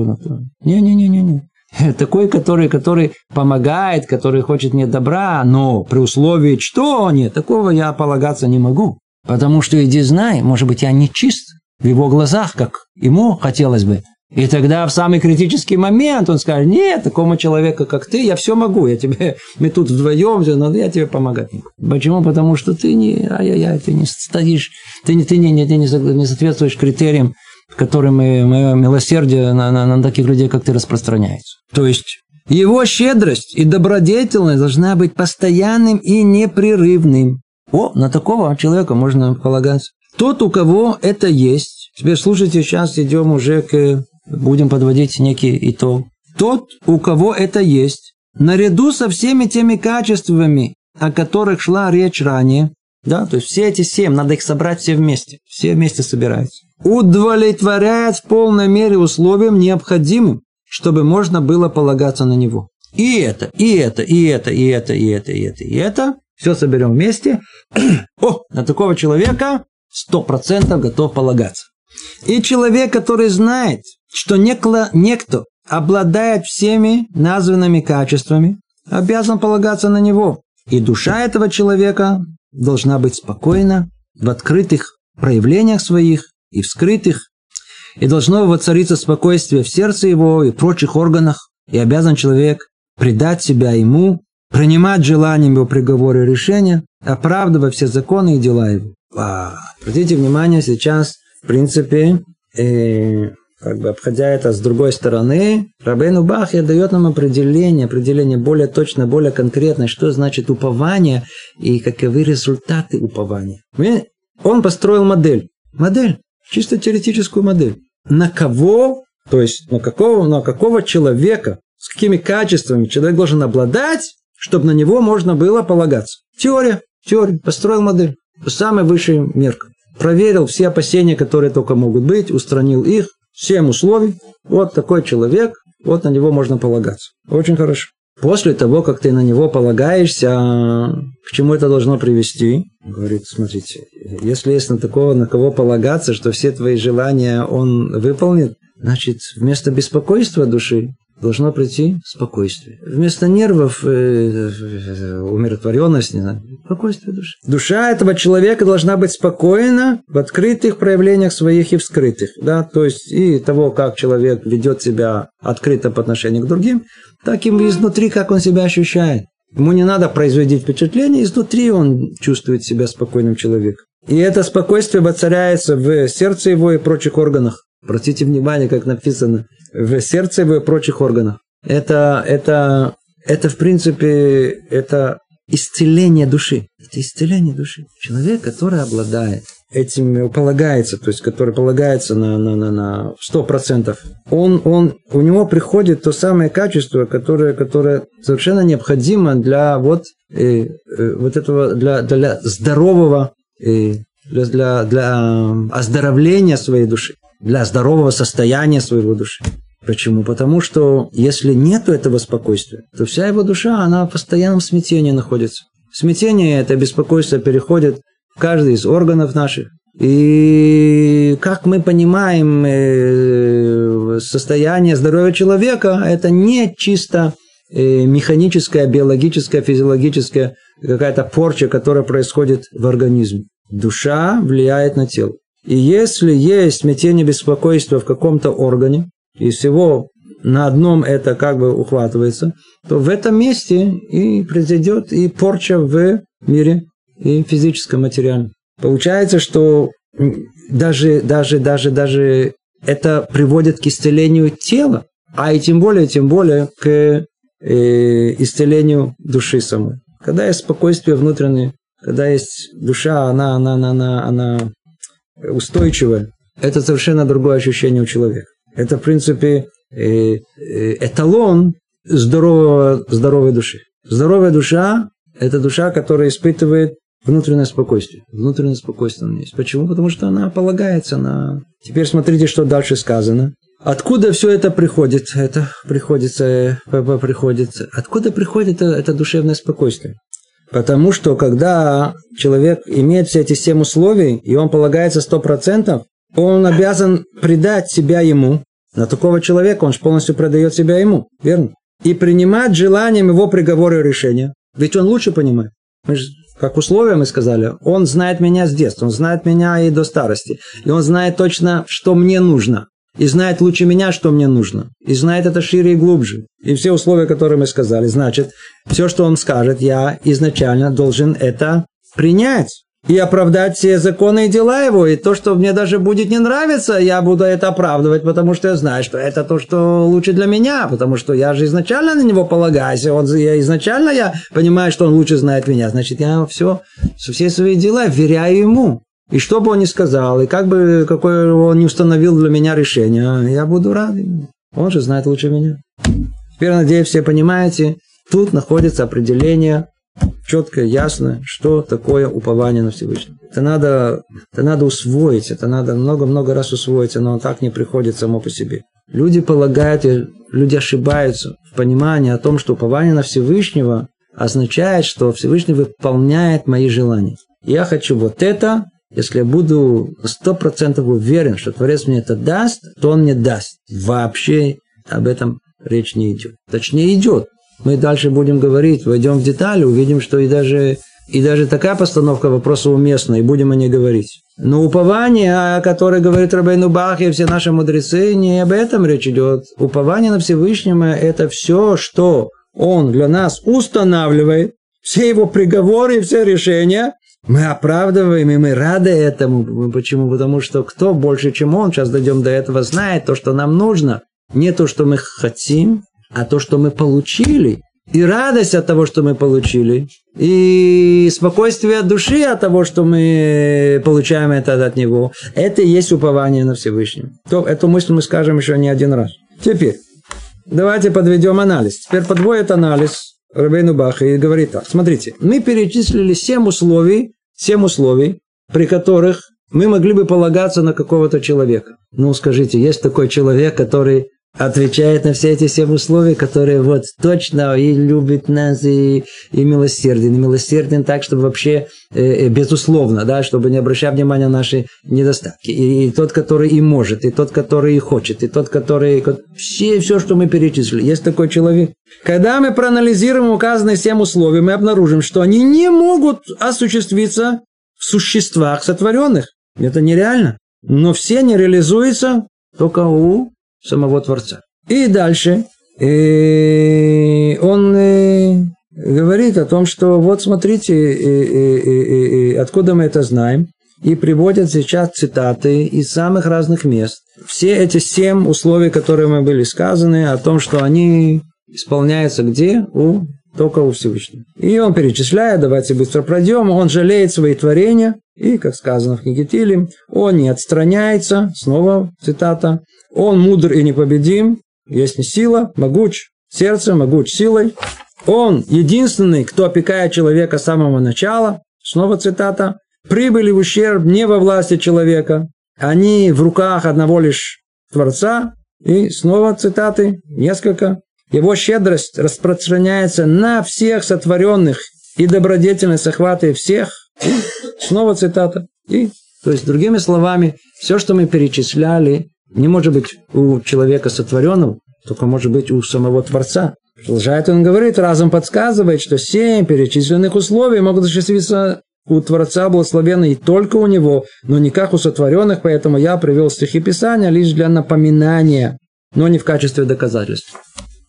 Не-не-не-не-не. Такой, который, который помогает, который хочет мне добра, но при условии, что нет, такого я полагаться не могу. Потому что иди знай, может быть, я не чист в его глазах, как ему хотелось бы. И тогда в самый критический момент он скажет, нет, такому человеку, как ты, я все могу, я тебе, мы тут вдвоем, но я тебе помогать не буду. Почему? Потому что ты не, ай-яй-яй, ты не стоишь, ты, не, ты, не, не, ты не, не соответствуешь критериям, которым мое милосердие на, на, на таких людей, как ты, распространяется. То есть, его щедрость и добродетельность должна быть постоянным и непрерывным. О, на такого человека можно полагаться. Тот, у кого это есть, теперь слушайте, сейчас идем уже к будем подводить некий итог. Тот, у кого это есть, наряду со всеми теми качествами, о которых шла речь ранее, да, то есть все эти семь, надо их собрать все вместе, все вместе собираются, удовлетворяет в полной мере условиям необходимым, чтобы можно было полагаться на него. И это, и это, и это, и это, и это, и это, и это, все соберем вместе. О, на такого человека сто процентов готов полагаться. И человек, который знает, что некто обладает всеми названными качествами, обязан полагаться на него. И душа этого человека должна быть спокойна в открытых проявлениях своих и в скрытых, и должно воцариться спокойствие в сердце его и прочих органах, и обязан человек предать себя ему, принимать желанием его приговоры и решения, оправдывая все законы и дела его. А, обратите внимание, сейчас, в принципе, э, как бы обходя это с другой стороны, Рабейну Бахья дает нам определение, определение более точно, более конкретное, что значит упование и каковы результаты упования. Он построил модель. Модель, чисто теоретическую модель. На кого, то есть на какого, на какого человека, с какими качествами человек должен обладать, чтобы на него можно было полагаться. Теория, теория, построил модель. Самой высшей меркой. Проверил все опасения, которые только могут быть, устранил их, Семь условий. Вот такой человек, вот на него можно полагаться. Очень хорошо. После того, как ты на него полагаешься, к чему это должно привести? Говорит, смотрите, если есть на такого, на кого полагаться, что все твои желания он выполнит, значит, вместо беспокойства души должно прийти спокойствие. Вместо нервов э, э, умиротворенность, не знаю, спокойствие души. Душа этого человека должна быть спокойна в открытых проявлениях своих и в скрытых. Да? То есть и того, как человек ведет себя открыто по отношению к другим, так и изнутри, как он себя ощущает. Ему не надо производить впечатление, изнутри он чувствует себя спокойным человеком. И это спокойствие воцаряется в сердце его и прочих органах. Обратите внимание, как написано, в сердце и в прочих органах. Это, это, это в принципе, это исцеление души. Это исцеление души. Человек, который обладает этим, полагается, то есть, который полагается на, на, на, на 100%, он, он, у него приходит то самое качество, которое, которое совершенно необходимо для вот, э, э, вот этого, для, для здорового, э, для, для, для оздоровления своей души для здорового состояния своего души. Почему? Потому что если нет этого спокойствия, то вся его душа, она в постоянном смятении находится. Смятение, это беспокойство переходит в каждый из органов наших. И как мы понимаем, э, состояние здоровья человека – это не чисто э, механическая, биологическая, физиологическая какая-то порча, которая происходит в организме. Душа влияет на тело. И если есть смятение беспокойства в каком-то органе, и всего на одном это как бы ухватывается, то в этом месте и произойдет и порча в мире, и физическом, материальном. Получается, что даже, даже, даже, даже это приводит к исцелению тела, а и тем более, тем более к э, исцелению души самой. Когда есть спокойствие внутреннее, когда есть душа, она, она, она, она, она устойчивое, это совершенно другое ощущение у человека. Это, в принципе, э, э, эталон здорового, здоровой души. Здоровая душа – это душа, которая испытывает внутреннее спокойствие. Внутреннее спокойствие у нее есть. Почему? Потому что она полагается на... Теперь смотрите, что дальше сказано. Откуда все это приходит? Это приходится, э, приходит. Откуда приходит это, это душевное спокойствие? Потому что когда человек имеет все эти семь условий, и он полагается сто процентов, он обязан предать себя ему. На такого человека он же полностью продает себя ему, верно? И принимать желанием его приговора и решения. Ведь он лучше понимает. Мы же, как условия мы сказали, он знает меня с детства, он знает меня и до старости. И он знает точно, что мне нужно и знает лучше меня, что мне нужно, и знает это шире и глубже. И все условия, которые мы сказали, значит, все, что он скажет, я изначально должен это принять и оправдать все законы и дела его. И то, что мне даже будет не нравиться, я буду это оправдывать, потому что я знаю, что это то, что лучше для меня, потому что я же изначально на него полагаюсь, он, я изначально я понимаю, что он лучше знает меня. Значит, я все, все свои дела вверяю ему. И что бы он ни сказал, и как бы какое он не установил для меня решение, я буду рад. Он же знает лучше меня. Теперь, надеюсь, все понимаете, тут находится определение четкое, ясное, что такое упование на Всевышнего. Это надо, это надо усвоить, это надо много-много раз усвоить, но так не приходит само по себе. Люди полагают, люди ошибаются в понимании о том, что упование на Всевышнего означает, что Всевышний выполняет мои желания. Я хочу вот это, если я буду сто процентов уверен, что Творец мне это даст, то он мне даст. Вообще об этом речь не идет. Точнее, идет. Мы дальше будем говорить, войдем в детали, увидим, что и даже, и даже такая постановка вопроса уместна, и будем о ней говорить. Но упование, о котором говорит Рабейну Бах и все наши мудрецы, не об этом речь идет. Упование на Всевышнего – это все, что Он для нас устанавливает, все его приговоры и все решения, мы оправдываем, и мы рады этому. Почему? Потому что кто больше, чем он, сейчас дойдем до этого, знает то, что нам нужно. Не то, что мы хотим, а то, что мы получили. И радость от того, что мы получили. И спокойствие от души от того, что мы получаем это от него. Это и есть упование на Всевышнего. То, эту мысль мы скажем еще не один раз. Теперь, давайте подведем анализ. Теперь подводит анализ Рабейну Баха и говорит так. Смотрите, мы перечислили семь условий, семь условий, при которых мы могли бы полагаться на какого-то человека. Ну, скажите, есть такой человек, который отвечает на все эти семь условий, которые вот точно и любит нас, и, и милосерден. И милосерден так, чтобы вообще, э, э, безусловно, да, чтобы не обращать внимания на наши недостатки. И, и тот, который и может, и тот, который и хочет, и тот, который... Все, все, что мы перечислили. Есть такой человек. Когда мы проанализируем указанные семь условий, мы обнаружим, что они не могут осуществиться в существах сотворенных. Это нереально. Но все не реализуются только у самого Творца. И дальше и он э, говорит о том, что вот смотрите, и, и, откуда мы это знаем, и приводят сейчас цитаты из самых разных мест. Все эти семь условий, которые мы были сказаны, о том, что они исполняются где? У только у Всевышнего. И он перечисляет, давайте быстро пройдем, он жалеет свои творения, и, как сказано в книге Тилим, он не отстраняется, снова цитата, он мудр и непобедим, есть не сила, могуч сердце, могуч силой. Он единственный, кто опекает человека с самого начала. Снова цитата. Прибыли в ущерб не во власти человека. Они в руках одного лишь Творца. И снова цитаты, несколько. Его щедрость распространяется на всех сотворенных, и добродетельность охватывает всех. И снова цитата. И, то есть, другими словами, все, что мы перечисляли, не может быть у человека сотворенного, только может быть у самого Творца. Продолжает он говорит, разум подсказывает, что семь перечисленных условий могут осуществиться у Творца благословенный и только у него, но не как у сотворенных, поэтому я привел стихи Писания лишь для напоминания, но не в качестве доказательств.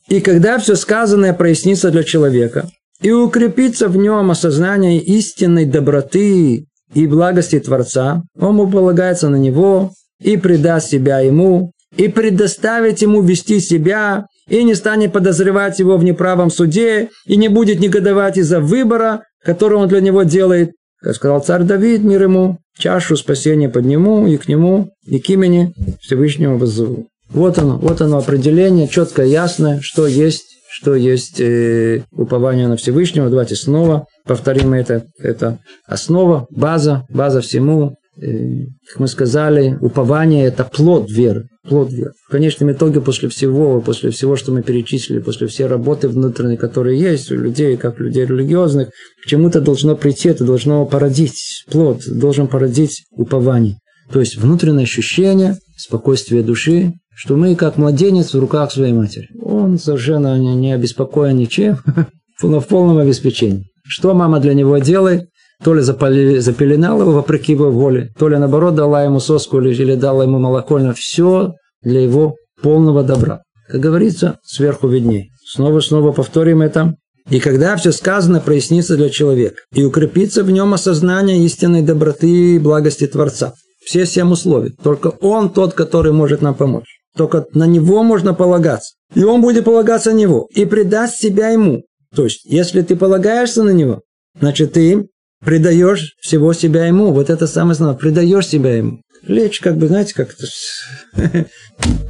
И когда все сказанное прояснится для человека, и укрепится в нем осознание истинной доброты и благости Творца, он полагается на него, и предаст себя ему, и предоставит ему вести себя, и не станет подозревать его в неправом суде, и не будет негодовать из-за выбора, который он для него делает. Как сказал царь Давид, мир ему, чашу спасения подниму, и к нему, и к имени Всевышнего вызову. Вот оно, вот оно определение, четкое, ясное, что есть, что есть э, упование на Всевышнего. Давайте снова повторим это. Это основа, база, база всему, как мы сказали, упование – это плод веры. Плод веры. В конечном итоге, после всего, после всего, что мы перечислили, после всей работы внутренней, которые есть у людей, как людей религиозных, к чему-то должно прийти, это должно породить плод, должен породить упование. То есть внутреннее ощущение, спокойствие души, что мы как младенец в руках своей матери. Он совершенно не обеспокоен ничем, но в полном обеспечении. Что мама для него делает? То ли запали, запеленала его вопреки его воле, то ли наоборот дала ему соску или, или дала ему молоко, но все для его полного добра. Как говорится, сверху видней. Снова-снова повторим это. И когда все сказано прояснится для человека, и укрепится в нем осознание истинной доброты и благости Творца. Все семь условий. Только Он тот, который может нам помочь. Только на Него можно полагаться. И Он будет полагаться на Него. И предаст себя Ему. То есть, если ты полагаешься на Него, значит, ты предаешь всего себя ему. Вот это самое основное. Предаешь себя ему. Лечь, как бы, знаете, как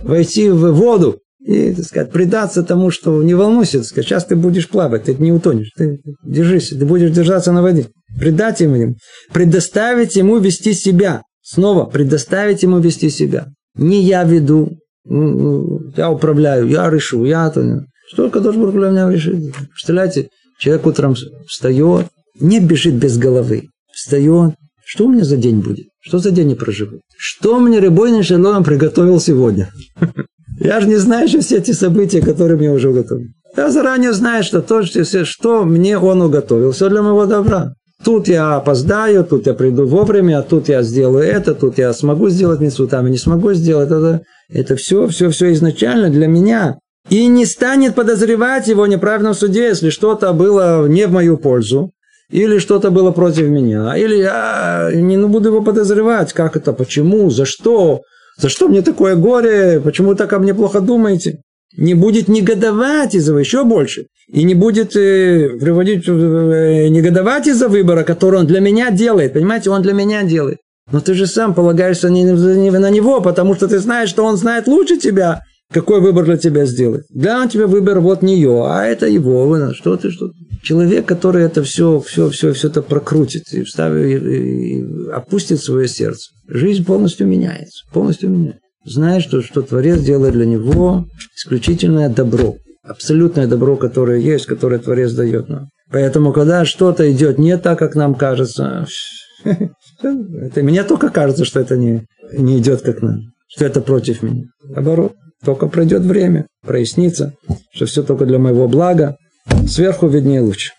войти в воду и, так сказать, предаться тому, что не волнуйся, так сказать, сейчас ты будешь плавать, ты не утонешь, ты держись, ты будешь держаться на воде. Предать ему, предоставить ему вести себя. Снова, предоставить ему вести себя. Не я веду, я управляю, я решу, я то. Должен был для меня решить. Представляете, человек утром встает, не бежит без головы. Встает, Что у меня за день будет? Что за день я проживу? Что мне Рыбойный Шалом приготовил сегодня? Я же не знаю еще все эти события, которые мне уже уготовили. Я заранее знаю, что то, что мне он уготовил, все для моего добра. Тут я опоздаю, тут я приду вовремя, а тут я сделаю это, тут я смогу сделать митцву, там я не смогу сделать это. Это все, все, все изначально для меня. И не станет подозревать его в суде, если что-то было не в мою пользу, или что-то было против меня, или я не буду его подозревать, как это, почему, за что, за что мне такое горе, почему так о мне плохо думаете не будет негодовать из-за еще больше. И не будет э, приводить, э, негодовать из-за выбора, который он для меня делает. Понимаете, он для меня делает. Но ты же сам полагаешься не, не на него, потому что ты знаешь, что он знает лучше тебя, какой выбор для тебя сделает. Да, он тебе выбор вот нее, а это его. Что ты, что ты. Человек, который это все, все, все, все это прокрутит и, вставит, и, и опустит свое сердце, жизнь полностью меняется. Полностью меняется знает, что, что Творец делает для него исключительное добро. Абсолютное добро, которое есть, которое Творец дает нам. Поэтому, когда что-то идет не так, как нам кажется, это мне только кажется, что это не, не идет как нам, что это против меня. Наоборот, только пройдет время, прояснится, что все только для моего блага, сверху виднее лучше.